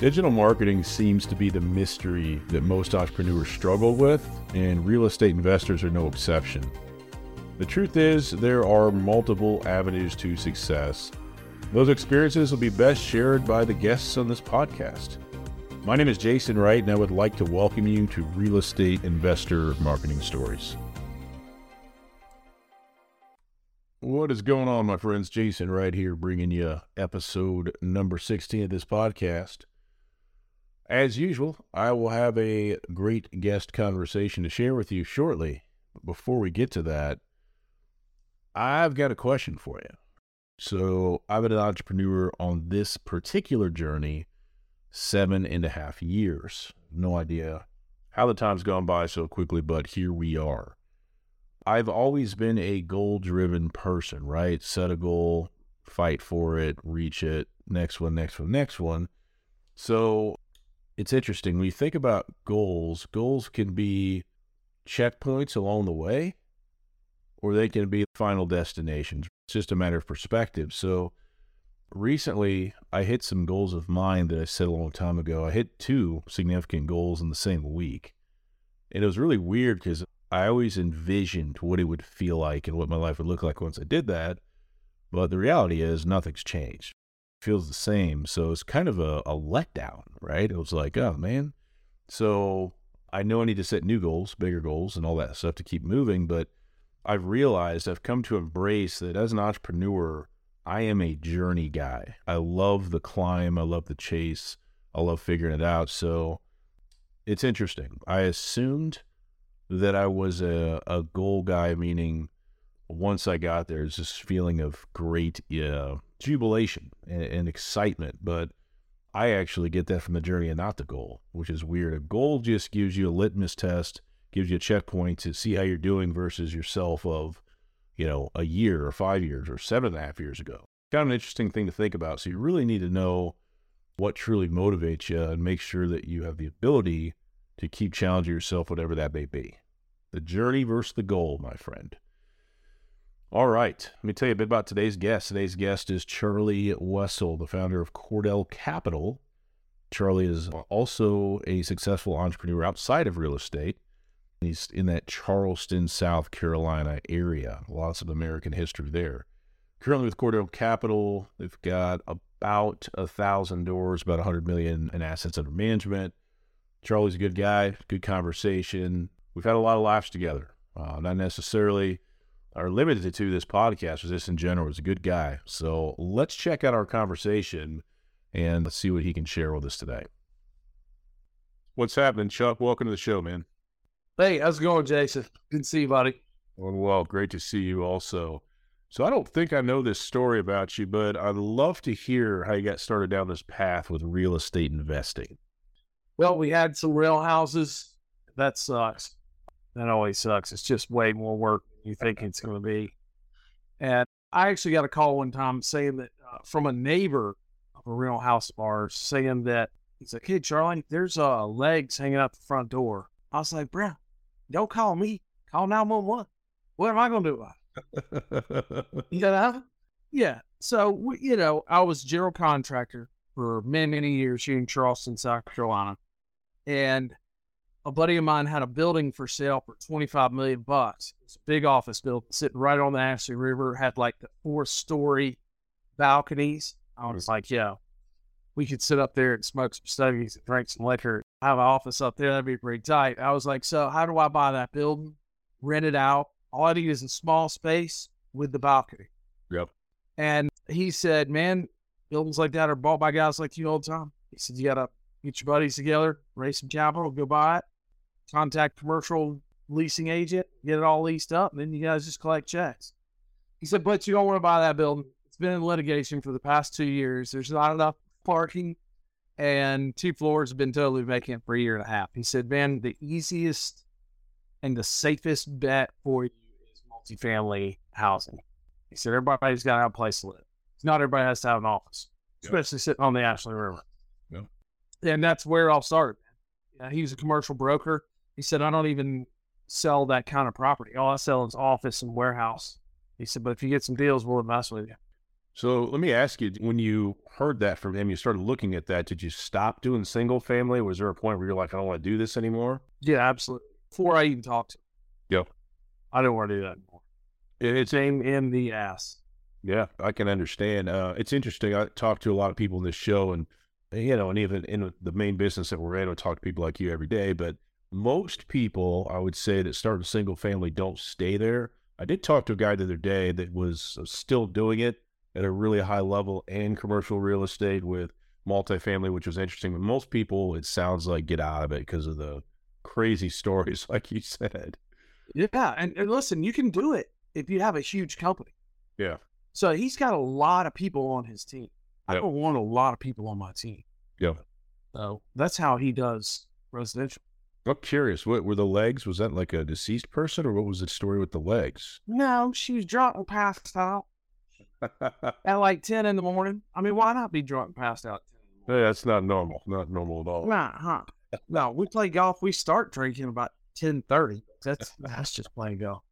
Digital marketing seems to be the mystery that most entrepreneurs struggle with, and real estate investors are no exception. The truth is, there are multiple avenues to success. Those experiences will be best shared by the guests on this podcast. My name is Jason Wright, and I would like to welcome you to Real Estate Investor Marketing Stories. What is going on, my friends? Jason Wright here, bringing you episode number 16 of this podcast. As usual, I will have a great guest conversation to share with you shortly. But before we get to that, I've got a question for you. So, I've been an entrepreneur on this particular journey seven and a half years. No idea how the time's gone by so quickly, but here we are. I've always been a goal driven person, right? Set a goal, fight for it, reach it, next one, next one, next one. So it's interesting when you think about goals, goals can be checkpoints along the way, or they can be final destinations. It's just a matter of perspective. So recently, I hit some goals of mine that I set a long time ago. I hit two significant goals in the same week. And it was really weird because I always envisioned what it would feel like and what my life would look like once I did that. But the reality is, nothing's changed feels the same. So it's kind of a, a letdown, right? It was like, oh man. So I know I need to set new goals, bigger goals, and all that stuff to keep moving. But I've realized I've come to embrace that as an entrepreneur, I am a journey guy. I love the climb, I love the chase, I love figuring it out. So it's interesting. I assumed that I was a, a goal guy, meaning once I got there, it's this feeling of great uh, jubilation and, and, excitement. But I actually get that from the journey and not the goal, which is weird. A goal just gives you a litmus test, gives you a checkpoint to see how you're doing versus yourself of, you know, a year or five years or seven and a half years ago. Kind of an interesting thing to think about. So you really need to know what truly motivates you and make sure that you have the ability to keep challenging yourself, whatever that may be. The journey versus the goal, my friend. All right. Let me tell you a bit about today's guest. Today's guest is Charlie Wessel, the founder of Cordell Capital. Charlie is also a successful entrepreneur outside of real estate. He's in that Charleston, South Carolina area. Lots of American history there. Currently with Cordell Capital, they've got about a thousand doors, about a hundred million in assets under management. Charlie's a good guy, good conversation. We've had a lot of laughs together. Uh, not necessarily are limited to this podcast, or just in general, is a good guy. So let's check out our conversation and let's see what he can share with us today. What's happening, Chuck? Welcome to the show, man. Hey, how's it going, Jason? Good to see you, buddy. Well, well, great to see you also. So I don't think I know this story about you, but I'd love to hear how you got started down this path with real estate investing. Well, we had some rail houses. That sucks. That always sucks. It's just way more work you think it's going to be. And I actually got a call one time saying that uh, from a neighbor of a rental house of ours saying that he's like, "Hey, Charlie, there's uh, legs hanging out the front door." I was like, "Bro, don't call me. Call nine one one. What am I going to do about it?" you know? Yeah. So you know, I was general contractor for many many years here in Charleston, South Carolina, and a buddy of mine had a building for sale for 25 million bucks. It's a big office building sitting right on the Ashley River, had like the four story balconies. I was like, yeah, we could sit up there and smoke some studies and drink some liquor, I have an office up there. That'd be pretty tight. I was like, so how do I buy that building? Rent it out. All I need is a small space with the balcony. Yep. And he said, man, buildings like that are bought by guys like you all the time. He said, you got to get your buddies together, raise some capital, go buy it contact commercial leasing agent, get it all leased up, and then you guys just collect checks. He said, but you don't want to buy that building. It's been in litigation for the past two years. There's not enough parking, and two floors have been totally vacant for a year and a half. He said, man, the easiest and the safest bet for you is multifamily housing. He said, everybody's got to have a place to live. Not everybody has to have an office, especially yep. sitting on the Ashley River. Yep. And that's where I'll start. Yeah, he was a commercial broker he said, I don't even sell that kind of property. All I sell is office and warehouse. He said, but if you get some deals, we'll invest with you. So let me ask you: when you heard that from him, you started looking at that. Did you stop doing single family? Was there a point where you're like, I don't want to do this anymore? Yeah, absolutely. Before I even talked to him. Yep. I don't want to do that anymore. It's Aim in the ass. Yeah, I can understand. Uh, it's interesting. I talk to a lot of people in this show, and you know, and even in the main business that we're in, I talk to people like you every day. But most people, I would say, that start a single family don't stay there. I did talk to a guy the other day that was uh, still doing it at a really high level and commercial real estate with multifamily, which was interesting. But most people, it sounds like, get out of it because of the crazy stories, like you said. Yeah, and, and listen, you can do it if you have a huge company. Yeah. So he's got a lot of people on his team. I Yep. don't want a lot of people on my team. Yeah. So that's how he does residential. I'm curious. What were the legs? Was that like a deceased person, or what was the story with the legs? No, she was drunk and passed out at like 10 in the morning. I mean, why not be drunk and passed out? at 10 Yeah, that's not normal. Not normal at all. Nah, huh? No, we play golf. We start drinking about 10.30. That's, that's just playing golf.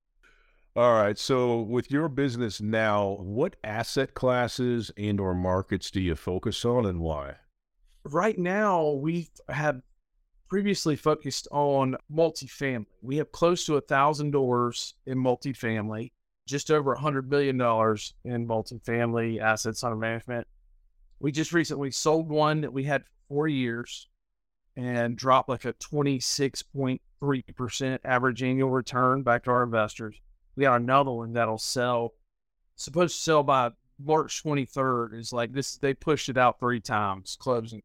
All right. So, with your business now, what asset classes and or markets do you focus on, and why? right now we have previously focused on multifamily. We have close to a thousand doors in multifamily, just over a hundred billion dollars in multifamily assets under management. We just recently sold one that we had four years and dropped like a 26.3% average annual return back to our investors. We got another one that'll sell, supposed to sell by March 23rd. Is like this, they pushed it out three times, closing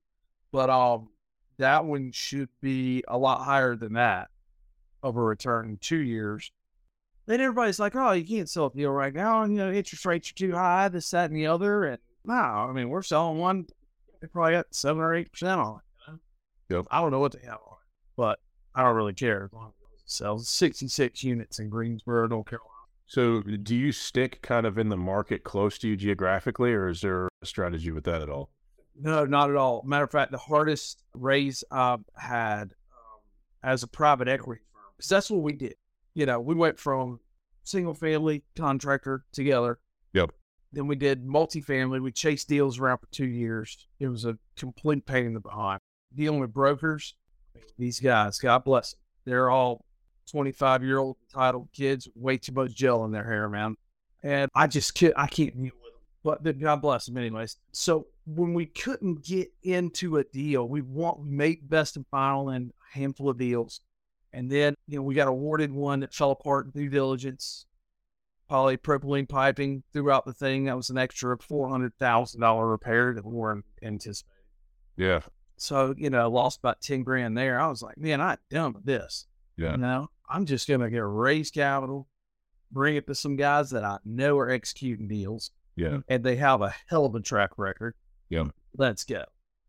but um, that one should be a lot higher than that of a return in two years. Then everybody's like, "Oh, you can't sell a deal right now. You know, interest rates are too high. This, that, and the other." And no, I mean, we're selling one. They probably got seven or eight percent on it. You know? Yep. I don't know what they have on it, but I don't really care as long as it sells. Sixty-six units in Greensboro, North Carolina. So, do you stick kind of in the market close to you geographically, or is there a strategy with that at all? No, not at all. Matter of fact, the hardest raise I've had um, as a private equity firm, because that's what we did. You know, we went from single family contractor together. Yep. Then we did multifamily. We chased deals around for two years. It was a complete pain in the behind. Dealing with brokers, these guys, God bless them. They're all 25 year old entitled kids, way too much gel in their hair, man. And I just can't, I can't deal with them. But then God bless them, anyways. So when we couldn't get into a deal, we want we made best and final in a handful of deals, and then you know we got awarded one that fell apart in due diligence, polypropylene piping throughout the thing. That was an extra four hundred thousand dollar repair that we weren't anticipating. Yeah. So you know, lost about ten grand there. I was like, man, I'm done with this. Yeah. You know, I'm just gonna get raise capital, bring it to some guys that I know are executing deals Yeah. and they have a hell of a track record. Yeah. Let's go.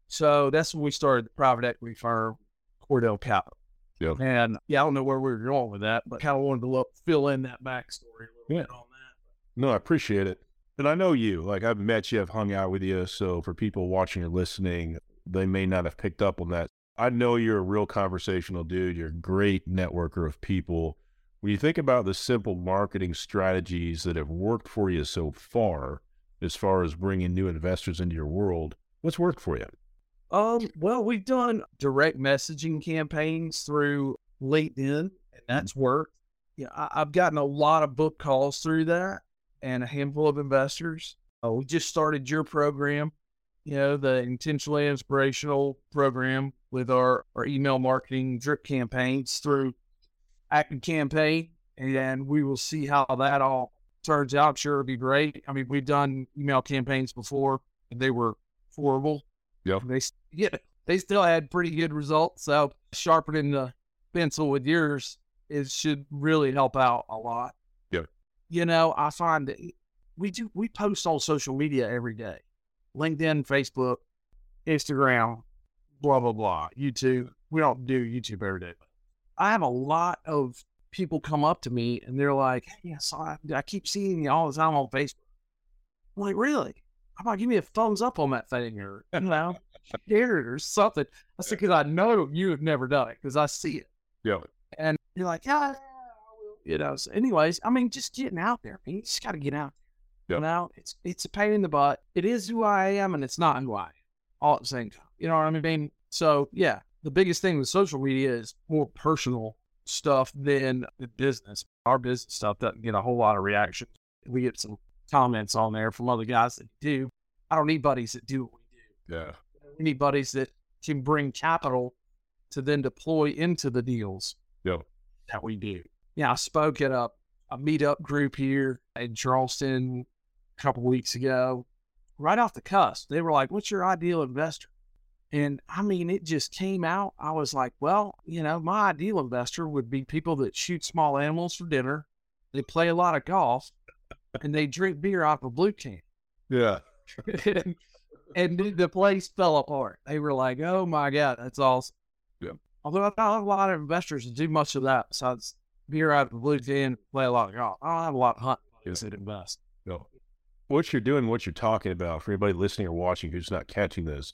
So that's when we started the private equity firm, Cordell Capital. Yeah. And yeah, I don't know where we were going with that, but kind of wanted to look, fill in that backstory a little Yeah. bit on that. No, I appreciate it. And I know you. Like I've met you, I've hung out with you. So for people watching or listening, they may not have picked up on that. I know you're a real conversational dude. You're a great networker of people. When you think about the simple marketing strategies that have worked for you so far, as far as bringing new investors into your world, what's worked for you? Um, well, we've done direct messaging campaigns through LinkedIn, and that's worked. Yeah, I, I've gotten a lot of book calls through that, and a handful of investors. Uh, we just started your program, you know, the intentionally inspirational program with our our email marketing drip campaigns through Active Campaign, and we will see how that all turns out. Sure it'll be great. I mean, we've done email campaigns before, and they were horrible. Yep. They yeah, they still had pretty good results. So sharpening the pencil with yours is should really help out a lot. Yeah, You know, I find that we do we post on social media every day. LinkedIn, Facebook, Instagram, blah blah blah, YouTube. We don't do YouTube every day. I have a lot of people come up to me and they're like, "Hey, I saw I keep seeing you all the time on Facebook." I'm like, "Really? How about give me a thumbs up on that thing or you know, share it or something?" I said, "Because I know you have never done it because I see it." Yeah. And you're like, "Yeah, yeah, I will," you know. So anyways, I mean, just getting out there. Man, you just got to get out. Yep. Now it's it's a pain in the butt. It is who I am, and it's not who I am. All at the same time. You know what I mean? So yeah, the biggest thing with social media is more personal stuff than the business. Our business stuff doesn't get a whole lot of reaction. We get some comments on there from other guys that do. I don't need buddies that do what we do. Yeah. We need buddies that can bring capital to then deploy into the deals Yep. that we do. Yeah, I spoke at a, a meetup group here in Charleston a couple weeks ago. Right off the cusp, they were like, What's your ideal investor? And I mean, it just came out. I was like, Well, you know, my ideal investor would be people that shoot small animals for dinner, they play a lot of golf, and they drink beer out of a blue can. Yeah. and, and the- place fell apart. They were like, "Oh my god, that's awesome." Yeah. Although I don't have a lot of investors that do much of that besides beer out of the blue tin, play a lot of golf. I don't have a lot of hunting buddies that invest. No. What you're doing, what you're talking about, for anybody listening or watching who's not catching this,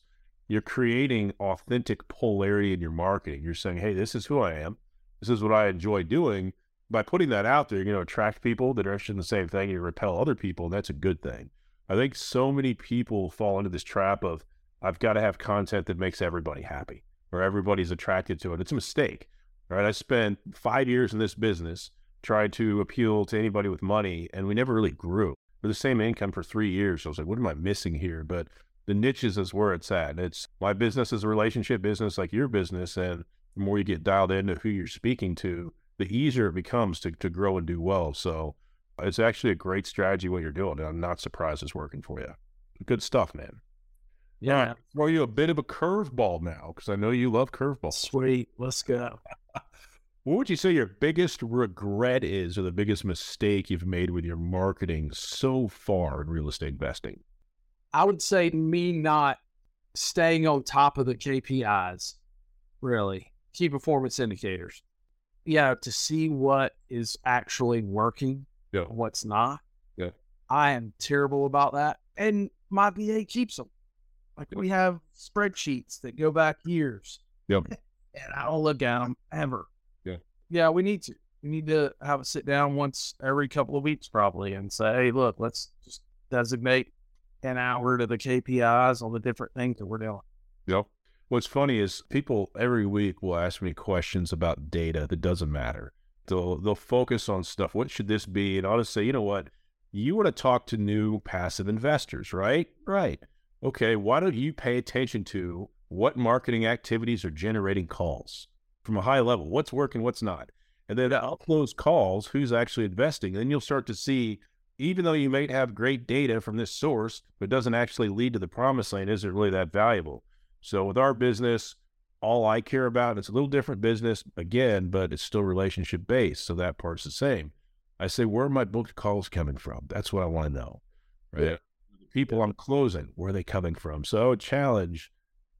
you're creating authentic polarity in your marketing. You're saying, hey, this is who I am. This is what I enjoy doing. By putting that out there, you're going to attract people that are interested in the same thing. You repel other people, and that's a good thing. I think so many people fall into this trap of, I've got to have content that makes everybody happy or everybody's attracted to it. It's a mistake, right? I spent five years in this business trying to appeal to anybody with money, and we never really grew. For the same income for three years, I was like, what am I missing here? But the niches is where it's at. It's my business is a relationship business like your business, and the more you get dialed into who you're speaking to, the easier it becomes to, to grow and do well. So uh, it's actually a great strategy what you're doing, and I'm not surprised it's working for you. Good stuff, man. Yeah, Throw you a bit of a curveball now, because I know you love curveballs. sweet. Let's go. What would you say your biggest regret is, or the biggest mistake you've made with your marketing so far in real estate investing? I would say me not staying on top of the KPIs, really, key performance indicators. Yeah, to see what is actually working, Yeah. what's not. Yeah. I am terrible about that. And my VA keeps them. Like we have spreadsheets that go back years. Yep. And I don't look at them ever. Yeah. Yeah, we need to. We need to have a sit down once every couple of weeks, probably, and say, hey, look, let's just designate an hour to the KPIs on the different things that we're doing. Yep. What's funny is people every week will ask me questions about data that doesn't matter. They'll they'll focus on stuff. What should this be? And I'll just say, you know what? You want to talk to new passive investors, right? Right. Okay. Why don't you pay attention to what marketing activities are generating calls from a high level? What's working? What's not? And then up those calls, who's actually investing? And then you'll start to see, even though you might have great data from this source, but doesn't actually lead to the promised land, isn't really that valuable? So with our business, all I care about, it's a little different business again, but it's still relationship based. So that part's the same. I say, where are my booked calls coming from? That's what I want to know. Right. Yeah. People I'm closing, where are they coming from? So I would challenge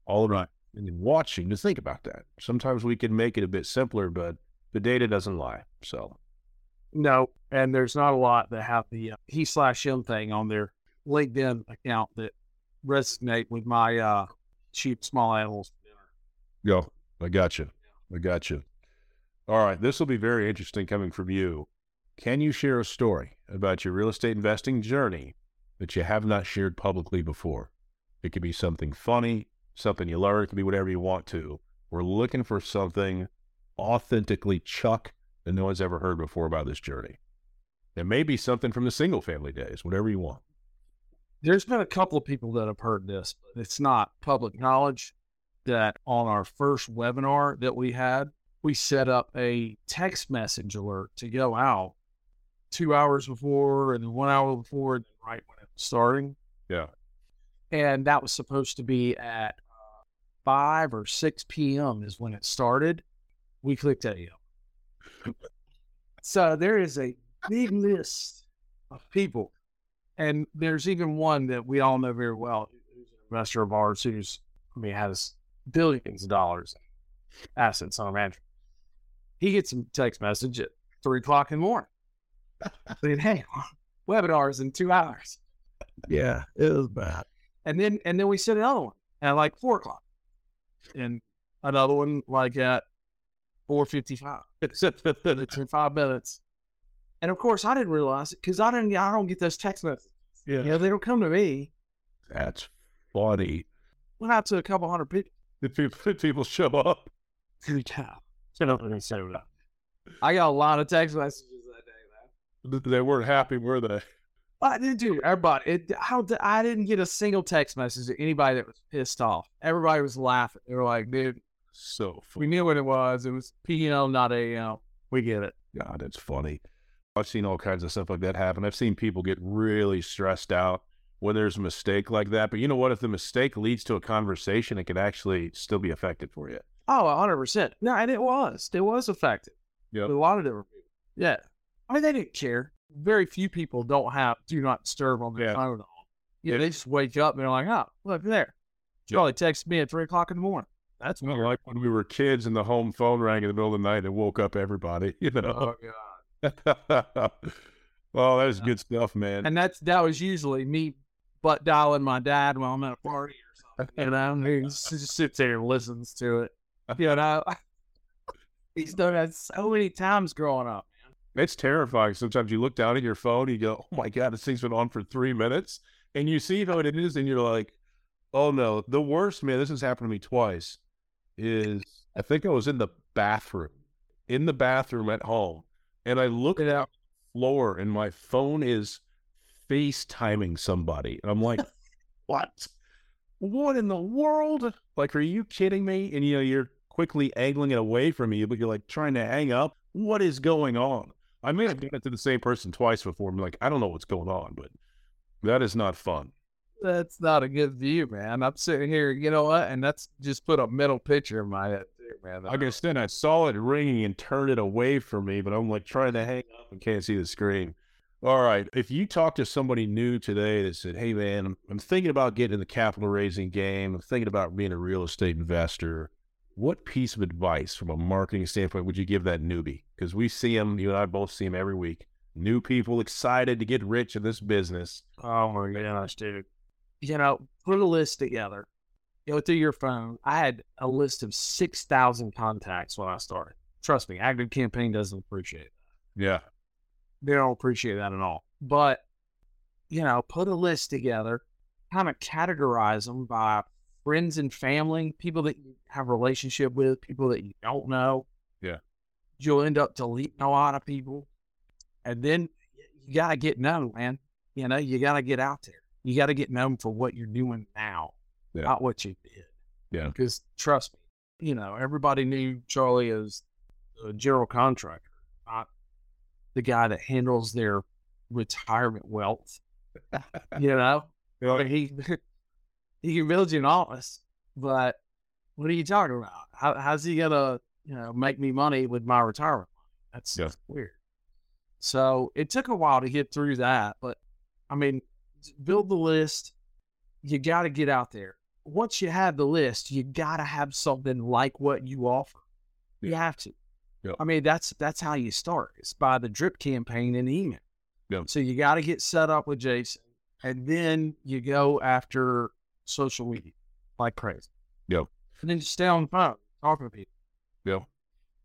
all of right. and watching to think about that. Sometimes we can make it a bit simpler, but the data doesn't lie. So No, and there's not a lot that have the uh, he slash him thing on their LinkedIn account that resonate with my uh, cheap small animals. Go. I got you. I got you. All right. This will be very interesting coming from you. Can you share a story about your real estate investing journey that you have not shared publicly before? It could be something funny, something you learned, it could be whatever you want to. We're looking for something authentically Chuck that no one's ever heard before about this journey. It may be something from the single family days, whatever you want. There's been a couple of people that have heard this, but it's not public knowledge that on our first webinar that we had, we set up a text message alert to go out two hours before and one hour before, and right when it was starting. Yeah. And that was supposed to be at uh, 5 or 6 p.m. is when it started. We clicked AM. So there is a big list of people and there's even one that we all know very well, who's an investor of ours who's, I mean, has billions of dollars in assets under management. He gets a text message at three o'clock in the morning saying, Hey, webinars in two hours. Yeah, it was bad. And then, and then we sent another one at like four o'clock and another one like at 455. It's in five minutes. And of course, I didn't realize it because I didn't. I don't get those text messages. You know, they don't come to me. That's funny. Went out to a couple hundred people. Did people, did people show up? Job. Shut up. I got a lot of text messages that day, man. They weren't happy, were they? I didn't do everybody. It, how did, I didn't get a single text message to anybody that was pissed off. Everybody was laughing. They were like, "Dude, So we knew what it was. It was PM, not AM. We get it." God, that's funny. I've seen all kinds of stuff like that happen. I've seen people get really stressed out when there's a mistake like that. But you know what? If the mistake leads to a conversation, it can actually still be effective for you. Oh, hundred percent. No, and it was. It was effective. Yeah. A lot of different people. Yeah. I mean, they didn't care. Very few people don't have do not disturb on their Yeah. phone. Yeah, Yeah. they just wake up and they're like, "Oh, look there." Charlie texted me at three o'clock in the morning. That's not like when we were kids and the home phone rang in the middle of the night and woke up everybody. You know. Oh god. well, that is Yeah. good stuff, man. And that's that was usually me butt dialing my dad while I'm at a party or something. You know, he just sits there and listens to it. You know, he's done that so many times growing up. It's terrifying. Sometimes you look down at your phone, and you go, "Oh my god, this thing's been on for three minutes," and you see how it is, and you're like, "Oh no!" The worst, man. This has happened to me twice. Is I think I was in the bathroom, in the bathroom at home, and I look at know, floor, and my phone is FaceTiming somebody, and I'm like, "What? What in the world? Like, are you kidding me?" And you know, you're quickly angling it away from you, but you're like trying to hang up. What is going on? I may have done it to the same person twice before. I'm like, I don't know what's going on, but that is not fun. That's not a good view, man. I'm sitting here, you know what? And that's just put a mental picture in my head, too, man. Like I said, I saw it ringing and turned it away from me, but I'm like trying to hang up and can't see the screen. All right. If you talk to somebody new today that said, Hey, man, I'm, I'm thinking about getting in the capital raising game, I'm thinking about being a real estate investor, what piece of advice from a marketing standpoint would you give that newbie? Because we see them, you and I both see them every week. New people excited to get rich in this business. Oh my gosh, dude. You know, put a list together. Go through your phone. I had a list of 6,000 contacts when I started. Trust me, Active Campaign doesn't appreciate that. Yeah. They don't appreciate that at all. But, you know, put a list together, kind of categorize them by friends and family, people that you have a relationship with, people that you don't know. Yeah. You'll end up deleting a lot of people. And then you got to get known, man. You know, you got to get out there. You got to get known for what you're doing now, Yeah. not what you did. Yeah. Because trust me, you know, everybody knew Charlie as a general contractor, not the guy that handles their retirement wealth. You know, I mean, he he can build you an office, but what are you talking about? How, how's he gonna, you know, make me money with my retirement? That's, Yeah. that's weird. So it took a while to get through that, but I mean, build the list. You got to get out there. Once you have the list, you got to have something like what you offer. You have to. Yeah. I mean, that's that's how you start. It's by the drip campaign and email. Yeah. So you got to get set up with Jason, and then you go after social media like crazy. Yep. And then just stay on the phone, talking to people. Yeah.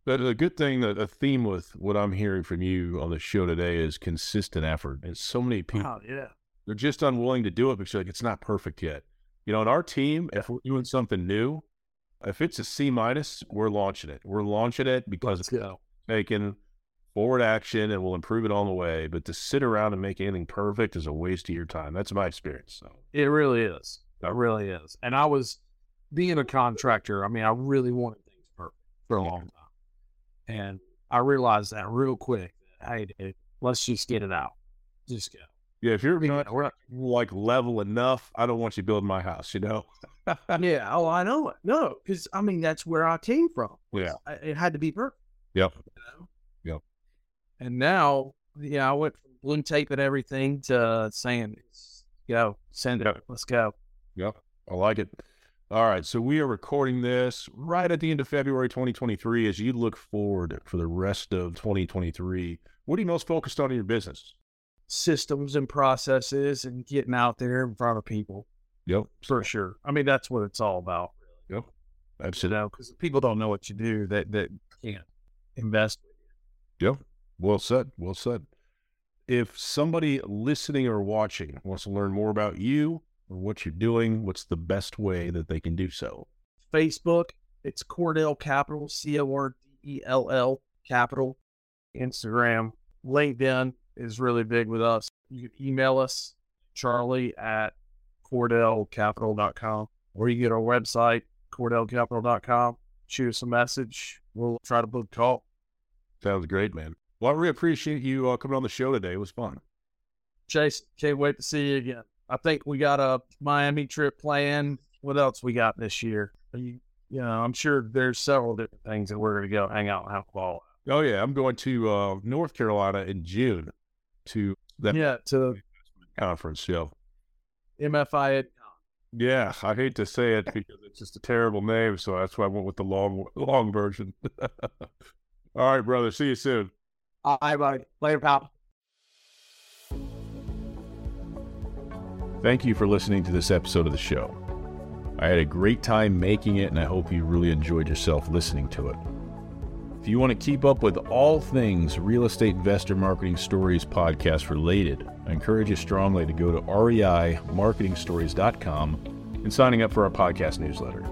But a good thing that a theme with what I'm hearing from you on the show today is consistent effort. And so many oh, people, Oh yeah. They're just unwilling to do it because like it's not perfect yet. You know, in our team, if we're doing something new, if it's a C minus, we're launching it. We're launching it because it's go. taking forward action and we'll improve it on the way. But to sit around and make anything perfect is a waste of your time. That's my experience. So It really is. It really is. And I was being a contractor. I mean, I really wanted things perfect for a long time, and I realized that real quick. That, hey, dude, let's just get it out. Just go. Yeah, if you're not we're- like level enough, I don't want you building my house, you know? yeah. Oh, I know it. No, because I mean that's where I came from. Yeah. I, it had to be perfect. Yep. You know? Yep. And now, yeah, I went from blue tape and everything to saying, "Go, send it. Yep. Let's go." Yep. I like it. All right. So we are recording this right at the end of February 2023. As you look forward for the rest of 2023, what are you most focused on in your business? Systems and processes and getting out there in front of people Yep. for sure. I mean, that's what it's all about. Yep. You Absolutely. know, because people don't know what you do that that can't invest. Yep. Well said. Well said. if somebody listening or watching wants to learn more about you or what you're doing, what's the best way that they can do so? Facebook, it's Cordell Capital, C O R D E L L Capital. Instagram, LinkedIn is really big with us. You can email us, Charlie at CordellCapital.com, or you get our website, CordellCapital.com. Shoot us a message. We'll try to book a call. Sounds great, man. Well, I really appreciate you uh, coming on the show today. It was fun. Chase, can't wait to see you again. I think we got a Miami trip planned. What else we got this year? You, you know, I'm sure there's several different things that we're going to go hang out and have fun. Oh yeah, I'm going to uh, North Carolina in June to that Yeah, to conference. Yeah, MFI. yeah. I hate to say it because it's just a terrible name, so that's why I went with the long, long version. All right, brother. See you soon. All right, buddy. Later, pal. Thank you for listening to this episode of the show. I had a great time making it, and I hope you really enjoyed yourself listening to it. If you want to keep up with all things Real Estate Investor Marketing Stories podcast related, I encourage you strongly to go to reimarketingstories.com and signing up for our podcast newsletter.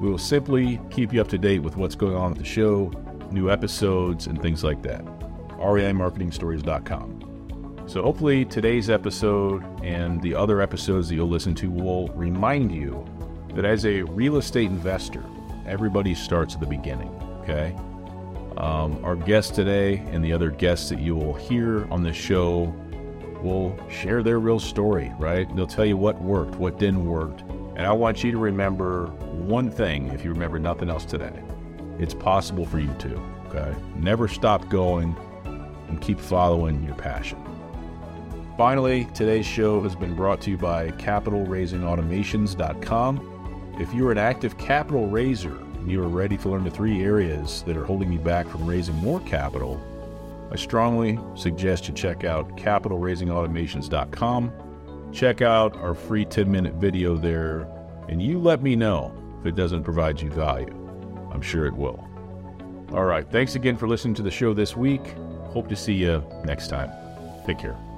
We will simply keep you up to date with what's going on at the show, new episodes, and things like that. reimarketingstories.com. So hopefully today's episode and the other episodes that you'll listen to will remind you that as a real estate investor, everybody starts at the beginning, okay? Um, our guest today and the other guests that you will hear on the show will share their real story, right? They'll tell you what worked, what didn't work. And I want you to remember one thing if you remember nothing else today. It's possible for you too, okay? Never stop going and keep following your passion. Finally, today's show has been brought to you by capitalraisingautomations.com. If you're an active capital raiser you are ready to learn the three areas that are holding you back from raising more capital, I strongly suggest you check out capitalraisingautomations.com. Check out our free 10 minute video there, and you let me know if it doesn't provide you value. I'm sure it will. All right, thanks again for listening to the show this week. Hope to see you next time. Take care.